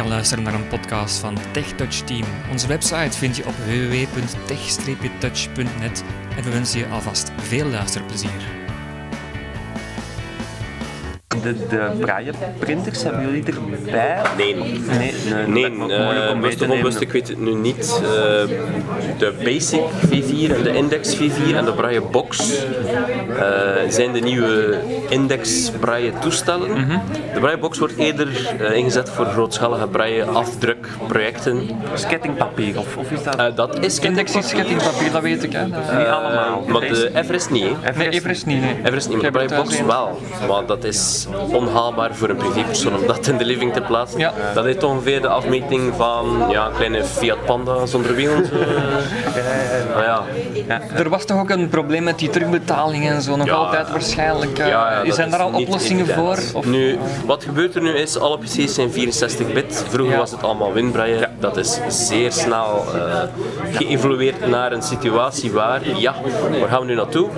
kan luisteren naar een podcast van TechTouch Team. Onze website vind je op www.tech-touch.net en we wensen je alvast veel luisterplezier. De, de braille-printers, hebben jullie erbij? Nee. Nee, Nee, dat moet ik uh, onbewust, weet het nu niet. Eh, de Basic V4 en de Index V4 en de Braille Box eh, zijn de nieuwe Index Braille toestellen. Mhm. De Braille Box wordt eerder eh, ingezet voor grootschalige Braille afdrukprojecten. Is kettingpapier of, of is dat? Eh, dat is Index is kettingpapier, dat weet ik. Hè. Dat is- niet allemaal. maar de Everest niet. hè. Nee, Everest niet. Nee. Everest niet, maar de Braille Box wel. Maar dat is onhaalbaar voor een privépersoon om dat in de living te plaatsen. Ja. Dat heeft ongeveer de afmeting van ja, een kleine Fiat Panda zonder wielen. ja, een. Er was toch ook een probleem met die terugbetaling en zo, nog Ja. altijd waarschijnlijk. ja, ja, dat zijn is daar al oplossingen voor? Of, Nu, wat gebeurt er nu is, alle PC's zijn 64 bit. Vroeger Ja. was het allemaal WinBraille. Dat is zeer snel eh, geëvolueerd naar een situatie waar, ja, waar gaan we nu naartoe?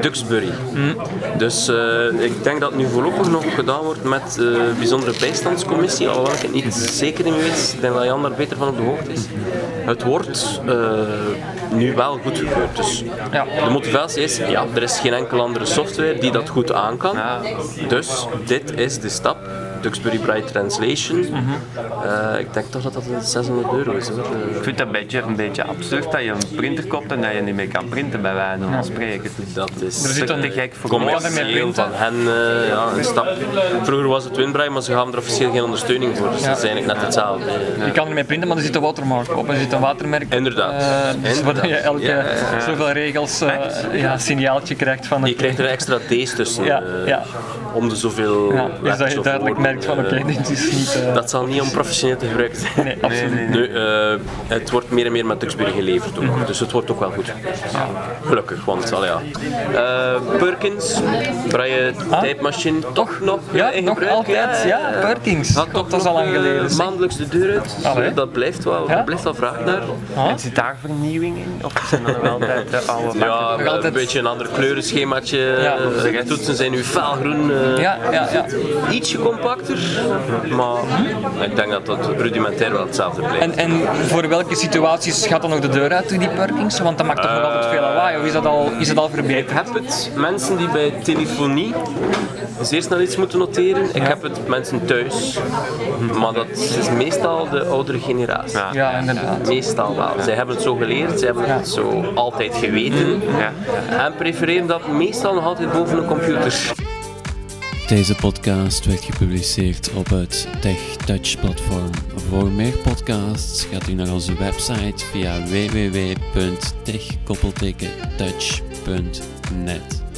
Duxbury. Mm. Dus eh, ik denk dat nu voorlopig nog gedaan wordt met de bijzondere bijstandscommissie, alhoewel ik het niet zeker in weet. Ik denk dat Jan daar beter van op de hoogte is. Het wordt eh, nu wel goed gekeurd. Dus Ja. de motivatie is, ja, er is geen enkele andere software die dat goed aan kan. Dus dit is de stap. Duxbury Braille Translation. Eh, ik denk toch dat dat een 600 euro is. Hoor. Eh, Ik vind het een beetje, een beetje absurd dat je een printer koopt en dat je niet meer kan printen bij wijze van spreken. dat is Er zit een- te gek voor commercieel printen? van hen eh, ja, een stap. Vroeger was het WinBraille, maar ze gaven er officieel geen ondersteuning voor. Dus Ja. dat is eigenlijk net hetzelfde. Eh, Je kan ermee printen, maar er zit een watermark op. Er zit een watermerk. Inderdaad. eh, dus Inderdaad. waar je elke Ja, ja, zoveel regels eh ja, signaaltje krijgt van Je krijgt er extra D's tussen. Eh. Om de zoveel Ja, dus dat je duidelijk woorden, merkt van eh, oké, dit is niet. eh, Dat zal niet om professioneel te gebruiken zijn. nee, absoluut. Nu, eh, het wordt meer en meer met Duxbury geleverd ook, dus het wordt ook wel goed. Gelukkig, want al ja. Perkins, Braille typemachine, toch nog Ah. Ja, in nog gebruik, altijd. Ja, Perkins. Toch dat is nog, al lang geleden. maandelijks de deur uit. Allee. Dat blijft wel, Ja? er blijft wel vraag naar. Ah. Zit daar vernieuwing in? Of zijn dat nog altijd de oude Ja? Nog altijd- een beetje een ander kleurenschemaatje. Ja. De toetsen zijn nu felgroen. eh, Ja, ja, ja. Ietsje maar ik denk dat dat rudimentair wel hetzelfde blijft. En, en voor welke situaties gaat dan nog de deur uit die Perkins? Want dat maakt toch nog altijd veel lawaai, of is dat al, is dat al Ik verbeterd? heb het mensen die bij telefonie zeer snel iets moeten noteren. Ik heb het mensen thuis, maar dat is meestal de oudere generatie. Ja. Ja, inderdaad. Meestal wel. Zij hebben het zo geleerd, zij hebben het zo altijd geweten Ja. en prefereren dat meestal nog altijd boven een computer. Deze podcast werd gepubliceerd op het TechTouch platform. Voor meer podcasts gaat u naar onze website via www.tech-touch.net.